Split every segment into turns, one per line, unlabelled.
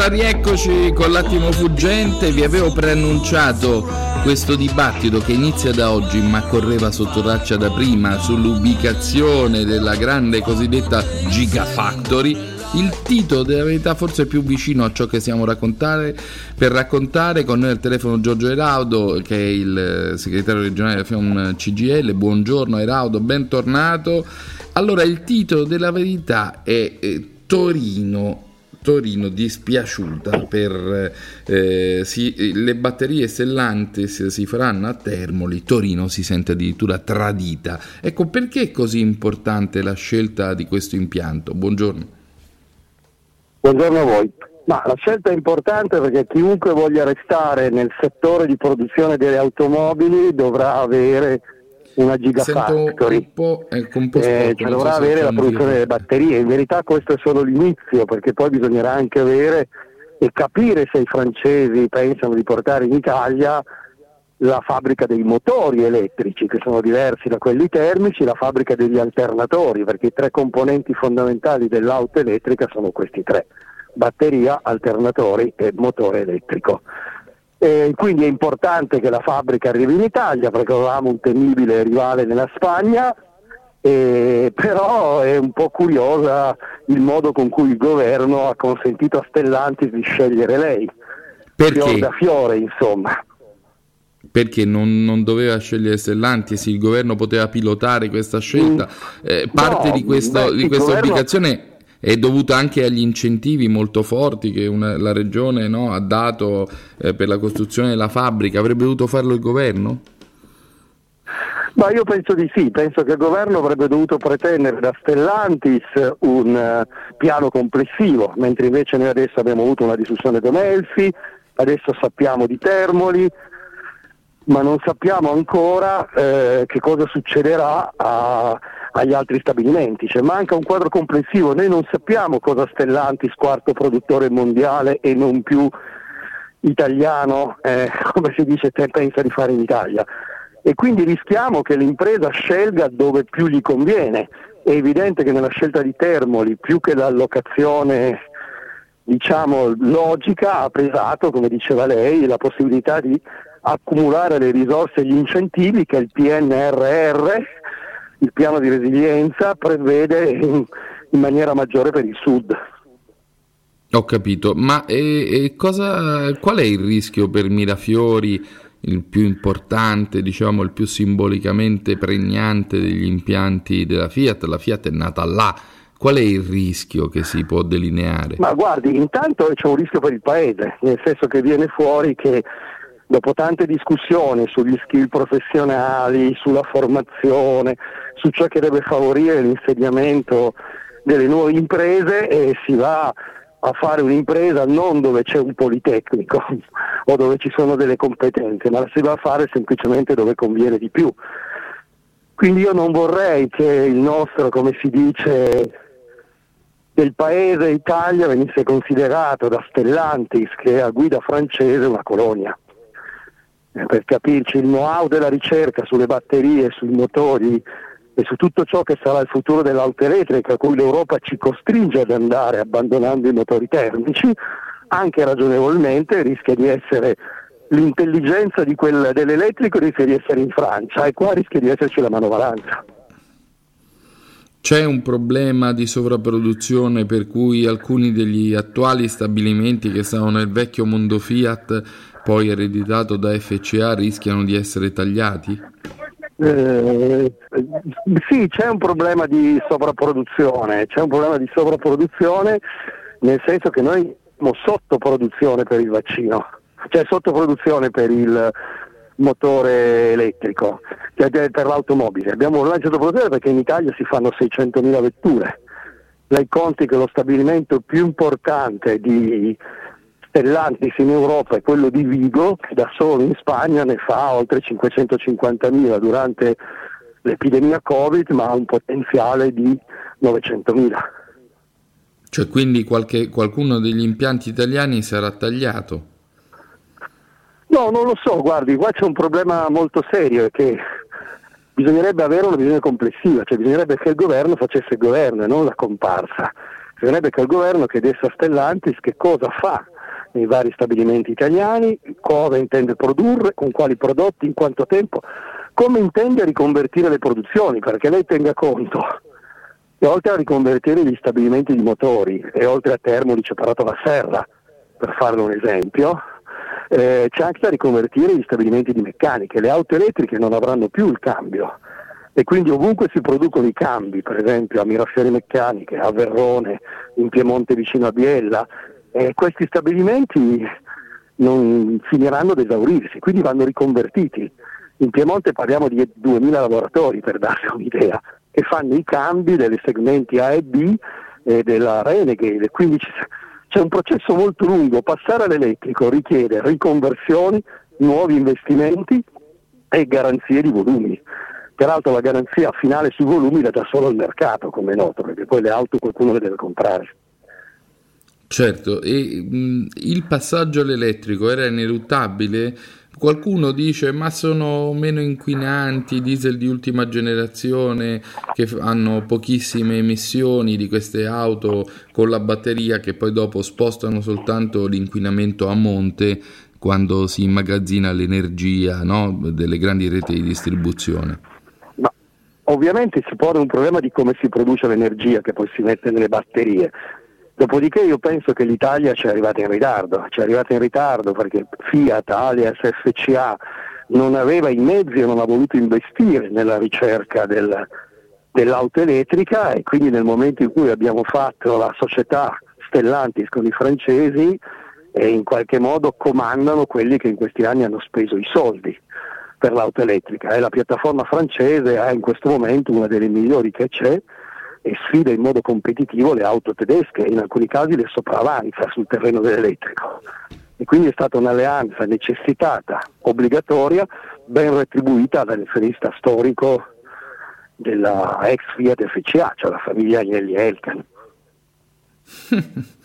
Allora rieccoci con l'attimo fuggente, vi avevo preannunciato questo dibattito che inizia da oggi ma correva sotto traccia da prima sull'ubicazione della grande cosiddetta Gigafactory. Il titolo della verità forse più vicino a ciò che stiamo raccontare per raccontare con noi al telefono Giorgio Eraudo che è il segretario regionale della FIOM CGL. Buongiorno Eraudo, bentornato. Allora il titolo della verità è eh, Torino Torino dispiaciuta per eh, si, le batterie Stellantis si faranno a Termoli, Torino si sente addirittura tradita. Ecco perché è così importante la scelta di questo impianto? Buongiorno.
Buongiorno a voi. Ma la scelta è importante perché chiunque voglia restare nel settore di produzione delle automobili dovrà avere una gigafactory, eh, cioè dovrà avere la produzione delle batterie. In verità questo è solo l'inizio perché poi bisognerà anche avere e capire se i francesi pensano di portare in Italia la fabbrica dei motori elettrici che sono diversi da quelli termici, la fabbrica degli alternatori perché i tre componenti fondamentali dell'auto elettrica sono questi tre, batteria, alternatori e motore elettrico. Eh, quindi è importante che la fabbrica arrivi in Italia perché avevamo un temibile rivale nella Spagna, eh, però è un po' curiosa il modo con cui il governo ha consentito a Stellantis di scegliere lei.
Perché?
Fior da fiore, insomma.
Perché non, non doveva scegliere Stellantis, il governo poteva pilotare questa scelta. Eh, parte
No,
di, questo-
beh,
di questa
governo-
obbligazione è dovuta anche agli incentivi molto forti che una- la regione no, ha dato eh, per la costruzione della fabbrica. Avrebbe dovuto farlo il governo?
Ma io penso di sì, penso che il governo avrebbe dovuto pretendere da Stellantis un eh, piano complessivo, mentre invece noi adesso abbiamo avuto una discussione con Elfi, adesso sappiamo di Termoli, ma non sappiamo ancora eh, che cosa succederà a- agli altri stabilimenti, cioè manca un quadro complessivo, noi non sappiamo cosa Stellantis, quarto produttore mondiale e non più italiano, eh, come si dice, pensa di fare in Italia. E quindi rischiamo che l'impresa scelga dove più gli conviene. È evidente che nella scelta di Termoli, più che l'allocazione diciamo, logica, ha pesato, come diceva lei, la possibilità di accumulare le risorse e gli incentivi che il PNRR, il piano di resilienza, prevede in, in maniera maggiore per il Sud.
Ho capito, ma e- e cosa- qual è il rischio per Mirafiori, il più importante, diciamo il più simbolicamente pregnante degli impianti della Fiat? La Fiat è nata là. Qual è il rischio che si può delineare?
Ma guardi, intanto c'è un rischio per il Paese, nel senso che viene fuori che dopo tante discussioni sugli skill professionali, sulla formazione, su ciò che deve favorire l'insediamento delle nuove imprese, eh, si va a fare un'impresa non dove c'è un politecnico o dove ci sono delle competenze, ma la si va a fare semplicemente dove conviene di più. Quindi io non vorrei che il nostro, come si dice, del paese Italia venisse considerato da Stellantis, che è a guida francese, una colonia. Eh, per capirci, il know-how della ricerca sulle batterie, sui motori e su tutto ciò che sarà il futuro dell'auto elettrica, a cui l'Europa ci costringe ad andare abbandonando i motori termici, anche ragionevolmente rischia di essere l'intelligenza di quel, dell'elettrico rischia di essere in Francia e qua rischia di esserci la manovalanza.
C'è un problema di sovrapproduzione per cui alcuni degli attuali stabilimenti che stavano nel vecchio mondo Fiat, poi ereditato da FCA, rischiano di essere tagliati?
Eh, sì, c'è un problema di sovrapproduzione, c'è un problema di sovrapproduzione nel senso che noi siamo sottoproduzione per il vaccino, cioè sottoproduzione per il motore elettrico cioè per l'automobile. Abbiamo lanciato produzione perché in Italia si fanno 600.000 vetture. Lei conti che lo stabilimento più importante di Stellantis in Europa è quello di Vigo, che da solo in Spagna ne fa oltre 550.000 durante l'epidemia Covid, ma ha un potenziale di 900.000.
Cioè quindi qualche, qualcuno degli impianti italiani sarà tagliato?
No, non lo so, guardi, qua c'è un problema molto serio, è che bisognerebbe avere una visione complessiva, cioè bisognerebbe che il governo facesse il governo e non la comparsa. Bisognerebbe che il governo chiedesse a Stellantis che cosa fa nei vari stabilimenti italiani, cosa intende produrre, con quali prodotti, in quanto tempo, come intende riconvertire le produzioni, perché lei tenga conto che oltre a riconvertire gli stabilimenti di motori e oltre a Termoli separato la Serra, per farle un esempio, eh, c'è anche da riconvertire gli stabilimenti di meccanica, le auto elettriche non avranno più il cambio. E quindi ovunque si producono i cambi, per esempio a Mirafiori Meccaniche, a Verrone, in Piemonte vicino a Biella, eh, questi stabilimenti non finiranno ad esaurirsi, quindi vanno riconvertiti. In Piemonte parliamo di 2.000 lavoratori per darvi un'idea, che fanno i cambi dei segmenti A e B eh, della Renegade, quindi c'è un processo molto lungo, passare all'elettrico richiede riconversioni, nuovi investimenti e garanzie di volumi. Peraltro la garanzia finale sui volumi la dà solo il mercato, come è noto, perché poi le auto qualcuno le deve comprare.
Certo, e mh, il passaggio all'elettrico era ineluttabile? Qualcuno dice ma sono meno inquinanti, diesel di ultima generazione che hanno pochissime emissioni di queste auto con la batteria che poi dopo spostano soltanto l'inquinamento a monte quando si immagazzina l'energia no? delle grandi reti di distribuzione.
Ovviamente si pone un problema di come si produce l'energia che poi si mette nelle batterie. Dopodiché io penso che l'Italia ci è arrivata in ritardo, ci è arrivata in ritardo perché Fiat, alias FCA, non aveva i mezzi e non ha voluto investire nella ricerca del, dell'auto elettrica e quindi nel momento in cui abbiamo fatto la società Stellantis con i francesi e in qualche modo comandano quelli che in questi anni hanno speso i soldi per l'auto elettrica. E la piattaforma francese è in questo momento una delle migliori che c'è e sfida in modo competitivo le auto tedesche e in alcuni casi le sopravanza sul terreno dell'elettrico. E quindi è stata un'alleanza necessitata, obbligatoria, ben retribuita dall'azionista storico della ex Fiat FCA, cioè la famiglia Agnelli Elkan.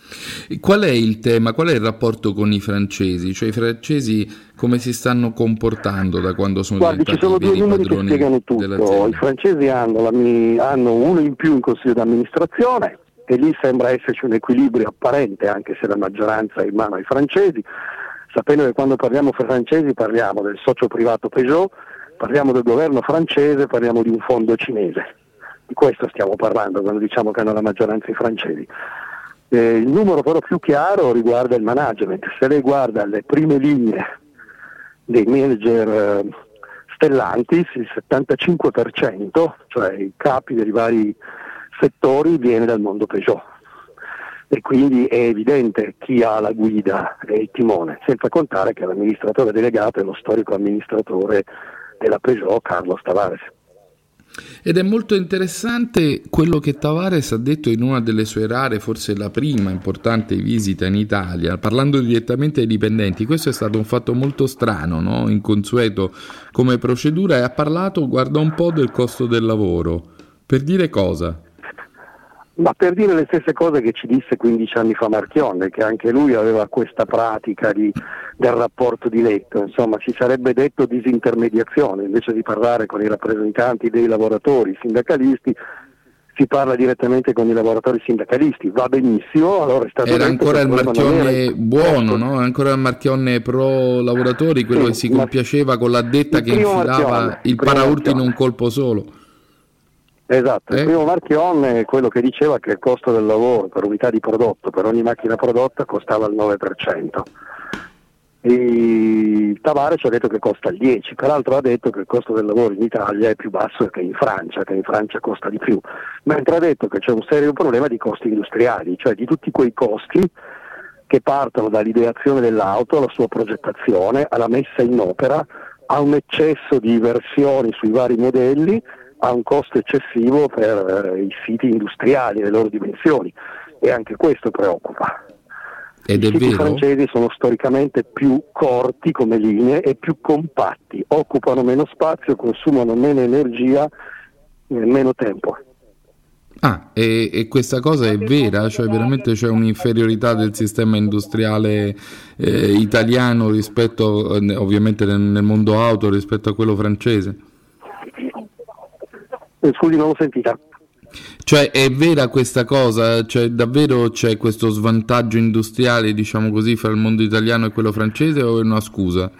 Qual è il tema, qual è il rapporto con i francesi? Cioè i francesi come si stanno comportando da quando sono
Guardi,
diventati
ci sono due numeri
che
spiegano tutto. I francesi hanno, la, hanno uno in più in consiglio d'amministrazione e lì sembra esserci un equilibrio apparente anche se la maggioranza è in mano ai francesi, sapendo che quando parliamo francesi parliamo del socio privato Peugeot, parliamo del governo francese, parliamo di un fondo cinese. Di questo stiamo parlando quando diciamo che hanno la maggioranza i francesi. Eh, il numero però più chiaro riguarda il management. Se lei guarda le prime linee dei manager eh, Stellantis, il 75%, cioè i capi dei vari settori, viene dal mondo Peugeot. E quindi è evidente chi ha la guida e il timone, senza contare che l'amministratore delegato è lo storico amministratore della Peugeot, Carlos Tavares.
Ed è molto interessante quello che Tavares ha detto in una delle sue rare, forse la prima importante visita in Italia, parlando direttamente ai dipendenti. Questo è stato un fatto molto strano, no? inconsueto come procedura, e ha parlato, guarda un po', del costo del lavoro. Per dire cosa?
Ma per dire le stesse cose che ci disse 15 anni fa Marchionne, che anche lui aveva questa pratica di, del rapporto di letto, insomma ci sarebbe detto disintermediazione, invece di parlare con i rappresentanti dei lavoratori, i sindacalisti, si parla direttamente con i lavoratori sindacalisti, va benissimo. Allora è stato
era ancora il marchionne buono, ecco. no? ancora il marchionne pro lavoratori, quello sì, che si compiaceva con l'addetta che infilava il, il paraurti in un colpo solo.
Esatto, eh? il primo Marchionne è quello che diceva che il costo del lavoro per unità di prodotto, per ogni macchina prodotta, costava il 9%. E Tavares ha detto che costa il 10%, peraltro ha detto che il costo del lavoro in Italia è più basso che in Francia, che in Francia costa di più, mentre ha detto che c'è un serio problema di costi industriali, cioè di tutti quei costi che partono dall'ideazione dell'auto alla sua progettazione, alla messa in opera, ha un eccesso di versioni sui vari modelli, ha un costo eccessivo per eh, i siti industriali le loro dimensioni e anche questo preoccupa.
Ed
I siti
vero?
francesi sono storicamente più corti come linee e più compatti, occupano meno spazio, consumano meno energia e meno tempo.
Ah, e, e questa cosa è vera? Cioè veramente c'è un'inferiorità del sistema industriale eh, italiano rispetto, eh, ovviamente nel, nel mondo auto, rispetto a quello francese?
Eh, Scusi, non l'ho sentita.
Cioè è vera questa cosa? Cioè davvero c'è questo svantaggio industriale, diciamo così, fra il mondo italiano e quello francese o è una scusa?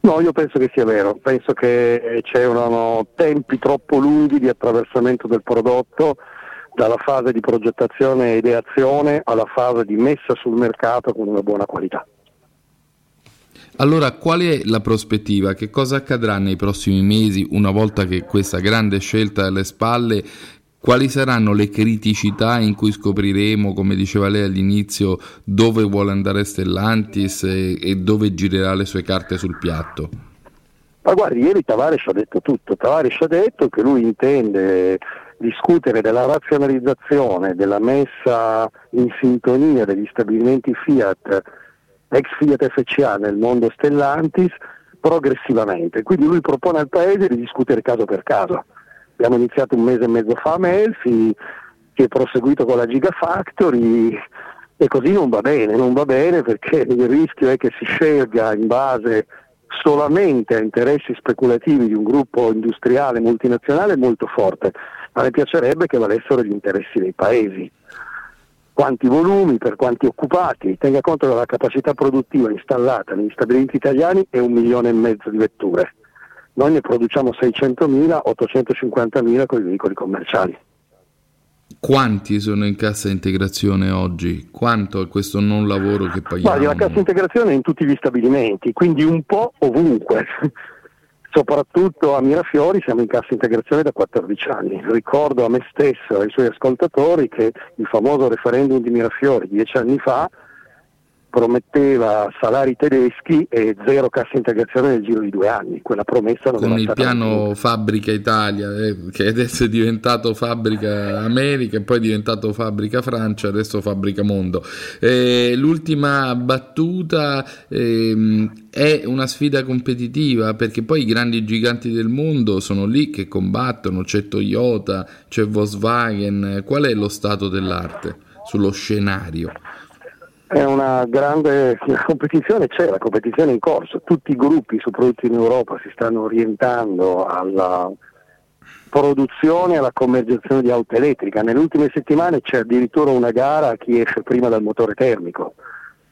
No, io penso che sia vero, penso che c'erano tempi troppo lunghi di attraversamento del prodotto dalla fase di progettazione e ideazione alla fase di messa sul mercato con una buona qualità.
Allora, qual è la prospettiva? Che cosa accadrà nei prossimi mesi una volta che questa grande scelta è alle spalle? Quali saranno le criticità in cui scopriremo, come diceva lei all'inizio, dove vuole andare Stellantis e, e dove girerà le sue carte sul piatto?
Ma guardi, ieri Tavares ha detto tutto, Tavares ha detto che lui intende discutere della razionalizzazione, della messa in sintonia degli stabilimenti Fiat, ex Fiat FCA nel mondo Stellantis progressivamente, quindi lui propone al Paese di discutere caso per caso. Abbiamo iniziato un mese e mezzo fa a Melfi, che è proseguito con la Gigafactory e così non va bene, non va bene perché il rischio è che si scelga in base solamente a interessi speculativi di un gruppo industriale multinazionale molto forte, ma mi piacerebbe che valessero gli interessi dei paesi. Quanti volumi, per quanti occupati, tenga conto che la capacità produttiva installata negli stabilimenti italiani è un milione e mezzo di vetture. Noi ne produciamo 600.000, 850.000 con i veicoli commerciali.
Quanti sono in cassa integrazione oggi? Quanto è questo non lavoro che paghiamo?
Guardi, la cassa integrazione è in tutti gli stabilimenti, quindi un po' ovunque. Soprattutto a Mirafiori siamo in cassa integrazione da 14 anni. Ricordo a me stesso e ai suoi ascoltatori che il famoso referendum di Mirafiori dieci anni fa prometteva salari tedeschi e zero cassa integrazione nel giro di due anni. Quella promessa non
con il piano
mantenuta.
Fabbrica Italia, eh, che adesso è diventato Fabbrica America e poi è diventato Fabbrica Francia, adesso Fabbrica Mondo. Eh, l'ultima battuta ehm, è una sfida competitiva perché poi i grandi giganti del mondo sono lì che combattono, c'è Toyota, c'è Volkswagen, qual è lo stato dell'arte sullo scenario?
È una grande competizione, c'è la competizione in corso, tutti i gruppi su prodotti in Europa si stanno orientando alla produzione e alla commercializzazione di auto elettrica. Nelle ultime settimane c'è addirittura una gara a chi esce prima dal motore termico.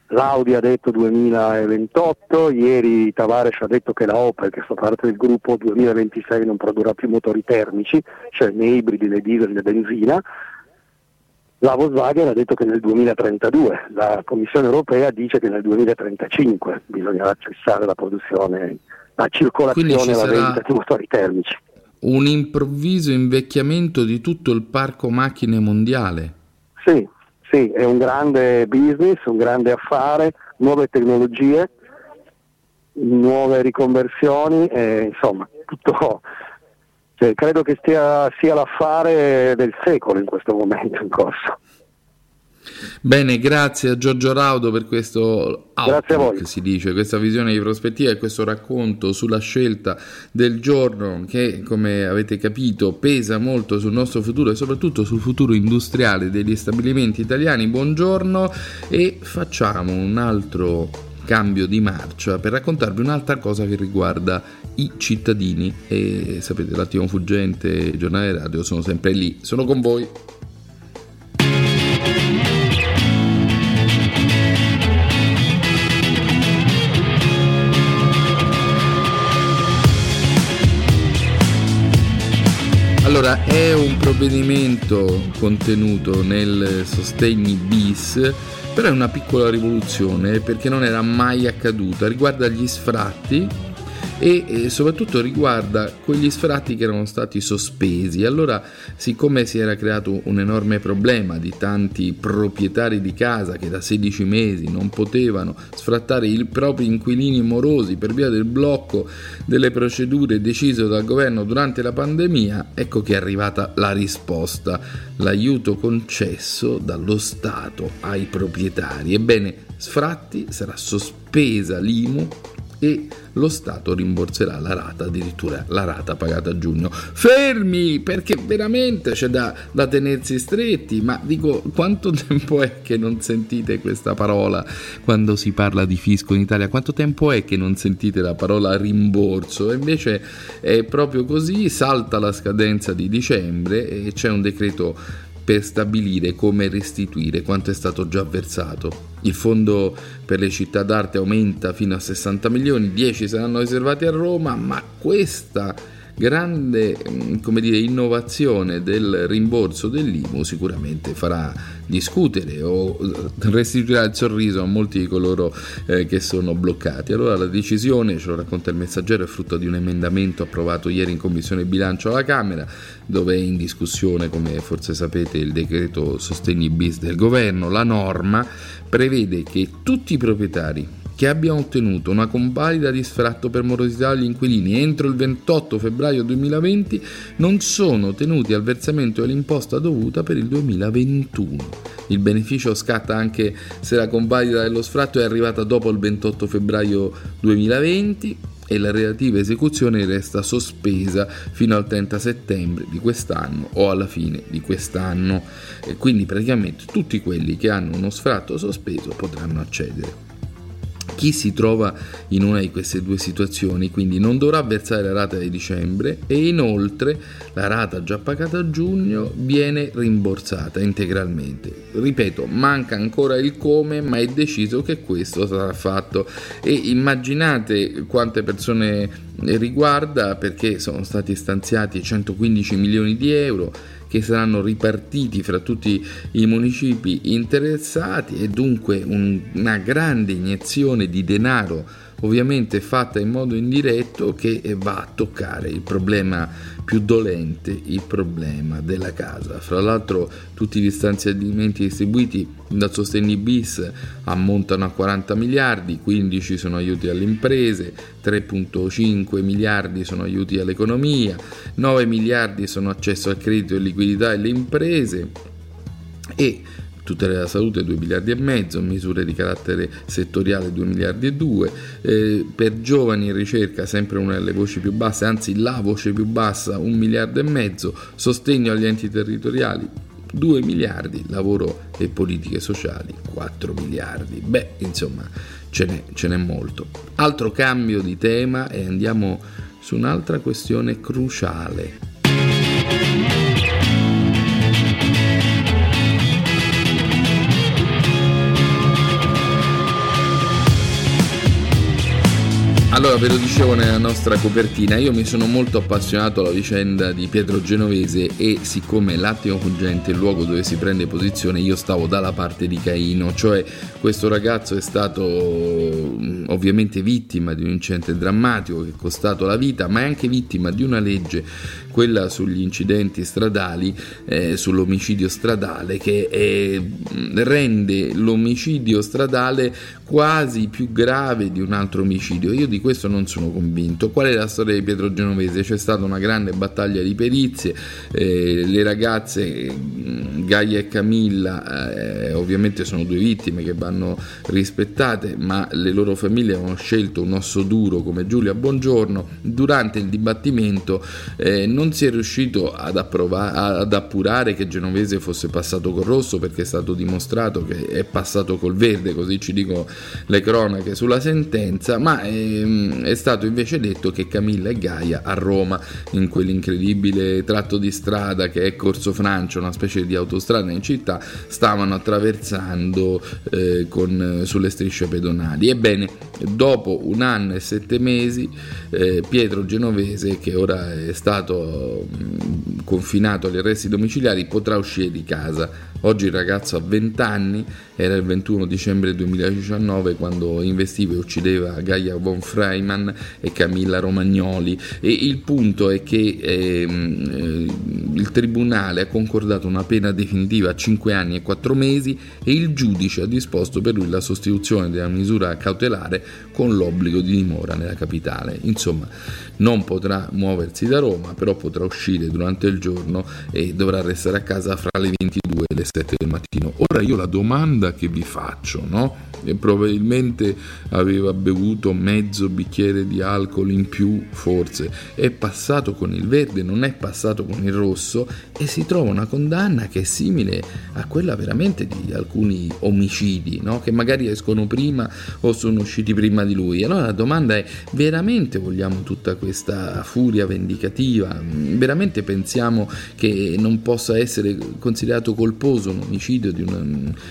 L'Audi ha detto 2028, ieri Tavares ha detto che la Opel, che fa parte del gruppo 2026, non produrrà più motori termici, cioè né ibridi né diesel né benzina. La Volkswagen ha detto che nel 2032, la Commissione europea dice che nel 2035 bisognerà cessare la produzione, la circolazione
ci
e la vendita di motori termici.
Un improvviso invecchiamento di tutto il parco macchine mondiale.
Sì, sì, è un grande business, un grande affare, nuove tecnologie, nuove riconversioni, e, insomma, tutto. Cioè, credo che stia, sia l'affare del secolo in questo momento in corso.
Bene, grazie a Giorgio Raudo per questo outlook, si dice, questa visione di prospettiva e questo racconto sulla scelta del giorno che, come avete capito, pesa molto sul nostro futuro e soprattutto sul futuro industriale degli stabilimenti italiani. Buongiorno e facciamo un altro cambio di marcia per raccontarvi un'altra cosa che riguarda i cittadini e sapete l'attimo fuggente giornale radio sono sempre lì, sono con voi. Allora, è un provvedimento contenuto nel sostegni bis, però è una piccola rivoluzione perché non era mai accaduta. Riguarda gli sfratti e, soprattutto riguarda quegli sfratti che erano stati sospesi. Allora, siccome si era creato un enorme problema di tanti proprietari di casa che da 16 mesi non potevano sfrattare i propri inquilini morosi per via del blocco delle procedure deciso dal governo durante la pandemia, ecco che è arrivata la risposta, l'aiuto concesso dallo Stato ai proprietari. Ebbene, sfratti sarà sospesa l'IMU e lo Stato rimborserà la rata, addirittura la rata pagata a giugno. Fermi, perché veramente c'è da, da tenersi stretti, ma dico quanto tempo è che non sentite questa parola quando si parla di fisco in Italia? Quanto tempo è che non sentite la parola rimborso? E invece è proprio così, salta la scadenza di dicembre e c'è un decreto per stabilire come restituire quanto è stato già versato. Il fondo per le città d'arte aumenta fino a 60 milioni, 10 saranno riservati a Roma, ma questa grande mm, dire, innovazione del rimborso dell'IMU sicuramente farà discutere o eh, restituirà il sorriso a molti di coloro eh, che sono bloccati. Allora la decisione, ce lo racconta il messaggero, è frutto di un emendamento approvato ieri in Commissione Bilancio alla Camera, dove è in discussione, come forse sapete, il decreto sostegni bis del governo. La norma prevede che tutti i proprietari che abbiano ottenuto una convalida di sfratto per morosità agli inquilini entro il 28 febbraio 2020 non sono tenuti al versamento dell'imposta dovuta per il 2021. Il beneficio scatta anche se la convalida dello sfratto è arrivata dopo il 28 febbraio 2020 e la relativa esecuzione resta sospesa fino al 30 settembre di quest'anno o alla fine di quest'anno. E quindi praticamente tutti quelli che hanno uno sfratto sospeso potranno accedere. Chi si trova in una di queste due situazioni quindi non dovrà versare la rata di dicembre e inoltre la rata già pagata a giugno viene rimborsata integralmente. Ripeto, manca ancora il come, ma è deciso che questo sarà fatto e immaginate quante persone riguarda perché sono stati stanziati 115 milioni di euro che saranno ripartiti fra tutti i municipi interessati e dunque un, una grande iniezione di denaro ovviamente fatta in modo indiretto che va a toccare il problema più dolente, il problema della casa. Fra l'altro tutti gli stanziamenti distribuiti dal Sostegni bis ammontano a 40 miliardi, 15 sono aiuti alle imprese, 3.5 miliardi sono aiuti all'economia, 9 miliardi sono accesso al credito e liquidità alle imprese e tutela della salute 2 miliardi e mezzo, misure di carattere settoriale 2 miliardi e 2, eh, per giovani in ricerca sempre una delle voci più basse, anzi la voce più bassa 1 miliardo e mezzo, sostegno agli enti territoriali 2 miliardi, lavoro e politiche sociali 4 miliardi. Beh, insomma, ce n'è, ce n'è molto. Altro cambio di tema e andiamo su un'altra questione cruciale Allora, ve lo dicevo nella nostra copertina, io mi sono molto appassionato alla vicenda di Pietro Genovese e siccome l'attimo fuggente è il luogo dove si prende posizione, io stavo dalla parte di Caino, cioè questo ragazzo è stato mm, ovviamente vittima di un incidente drammatico che è costato la vita, ma è anche vittima di una legge, quella sugli incidenti stradali, eh, sull'omicidio stradale, che mm, rende l'omicidio stradale quasi più grave di un altro omicidio. Io di questo non sono convinto. Qual è la storia di Pietro Genovese? C'è stata una grande battaglia di perizie, eh, le ragazze Gaia e Camilla eh, ovviamente sono due vittime che vanno rispettate, ma le loro famiglie hanno scelto un osso duro come Giulia Buongiorno. Durante il dibattimento eh, non si è riuscito ad, approvare, ad appurare che Genovese fosse passato col rosso perché è stato dimostrato che è passato col verde, così ci dicono le cronache sulla sentenza, ma ehm, è stato invece detto che Camilla e Gaia a Roma, in quell'incredibile tratto di strada che è Corso Francia, una specie di autostrada in città, stavano attraversando eh, con, sulle strisce pedonali. Ebbene, dopo un anno e sette mesi, eh, Pietro Genovese, che ora è stato mh, confinato agli arresti domiciliari, potrà uscire di casa Oggi il ragazzo ha 20 anni, era il 21 dicembre 2019 quando investiva e uccideva Gaia Von Fra Reimann e Camilla Romagnoli. E il punto è che ehm, eh, il Tribunale ha concordato una pena definitiva a 5 anni e 4 mesi e il giudice ha disposto per lui la sostituzione della misura cautelare con l'obbligo di dimora nella capitale. Insomma, non potrà muoversi da Roma, però potrà uscire durante il giorno e dovrà restare a casa fra le 22 e le 7 del mattino. Ora io la domanda che vi faccio, no? E probabilmente aveva bevuto mezzo bicchiere di alcol in più, forse, è passato con il verde, non è passato con il rosso e si trova una condanna che è simile a quella veramente di alcuni omicidi, no? che magari escono prima o sono usciti prima di lui. Allora la domanda è, veramente vogliamo tutta questa furia vendicativa? Veramente pensiamo che non possa essere considerato colposo un omicidio di una,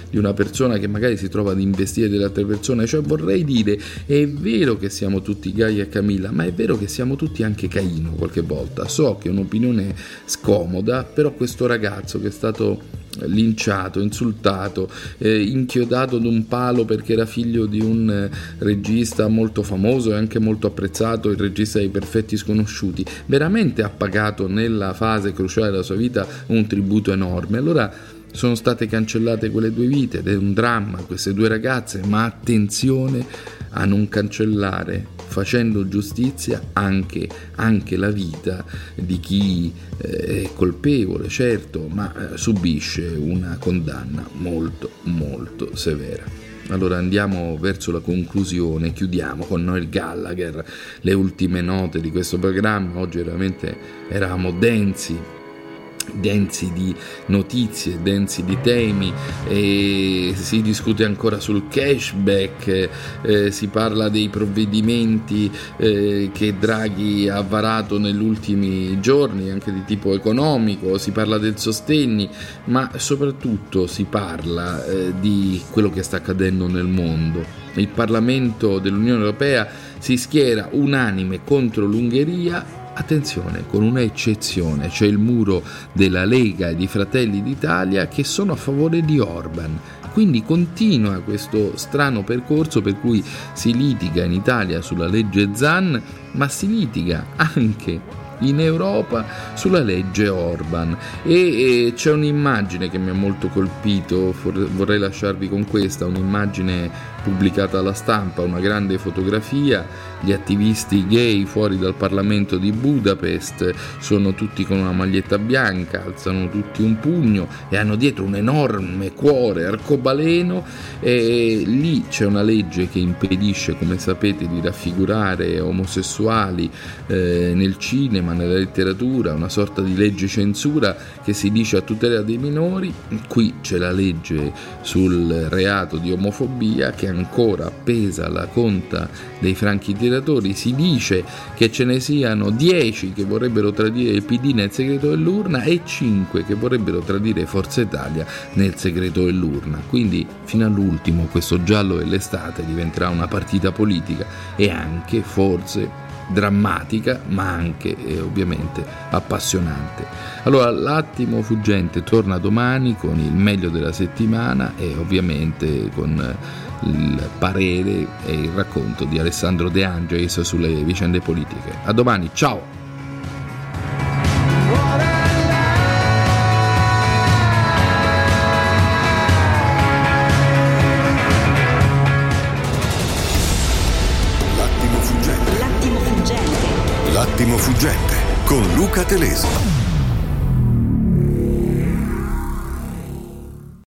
di una persona che magari si trova ad investire delle altre persone? Cioè vorrei dire, è vero che siamo tutti Gaia e Camilla, ma è vero che siamo tutti anche Caino qualche volta. So che è un'opinione scomoda, però questo ragazzo che è stato linciato, insultato, eh, inchiodato ad un palo perché era figlio di un eh, regista molto famoso e anche molto apprezzato, il regista dei Perfetti Sconosciuti, veramente ha pagato nella fase cruciale della sua vita un tributo enorme. Allora sono state cancellate quelle due vite ed è un dramma queste due ragazze, ma attenzione a non cancellare facendo giustizia anche, anche la vita di chi eh, è colpevole, certo, ma eh, subisce una condanna molto molto severa. Allora andiamo verso la conclusione, chiudiamo con Noel Gallagher, le ultime note di questo programma, oggi veramente eravamo densi densi di notizie, densi di temi, si discute ancora sul cashback, eh, si parla dei provvedimenti eh, che Draghi ha varato negli ultimi giorni, anche di tipo economico, si parla del sostegni, ma soprattutto si parla eh, di quello che sta accadendo nel mondo. Il Parlamento dell'Unione Europea si schiera unanime contro l'Ungheria Attenzione, con un'eccezione, c'è il muro della Lega e di Fratelli d'Italia che sono a favore di Orban. Quindi continua questo strano percorso per cui si litiga in Italia sulla legge Zan, ma si litiga anche in Europa sulla legge Orban e, e c'è un'immagine che mi ha molto colpito, vorrei lasciarvi con questa, un'immagine pubblicata alla stampa, una grande fotografia, gli attivisti gay fuori dal Parlamento di Budapest sono tutti con una maglietta bianca, alzano tutti un pugno e hanno dietro un enorme cuore arcobaleno e lì c'è una legge che impedisce, come sapete, di raffigurare omosessuali eh, nel cinema nella letteratura, una sorta di legge censura che si dice a tutela dei minori, qui c'è la legge sul reato di omofobia che ancora pesa la conta dei franchi tiratori, si dice che ce ne siano 10 che vorrebbero tradire il PD nel segreto dell'urna e 5 che vorrebbero tradire Forza Italia nel segreto dell'urna. Quindi fino all'ultimo questo giallo dell'estate diventerà una partita politica e anche forse drammatica ma anche eh, ovviamente appassionante. Allora l'attimo fuggente torna domani con il meglio della settimana e ovviamente con eh, il parere e il racconto di Alessandro De Angelis sulle vicende politiche. A domani, ciao!
Con Luca Telesi.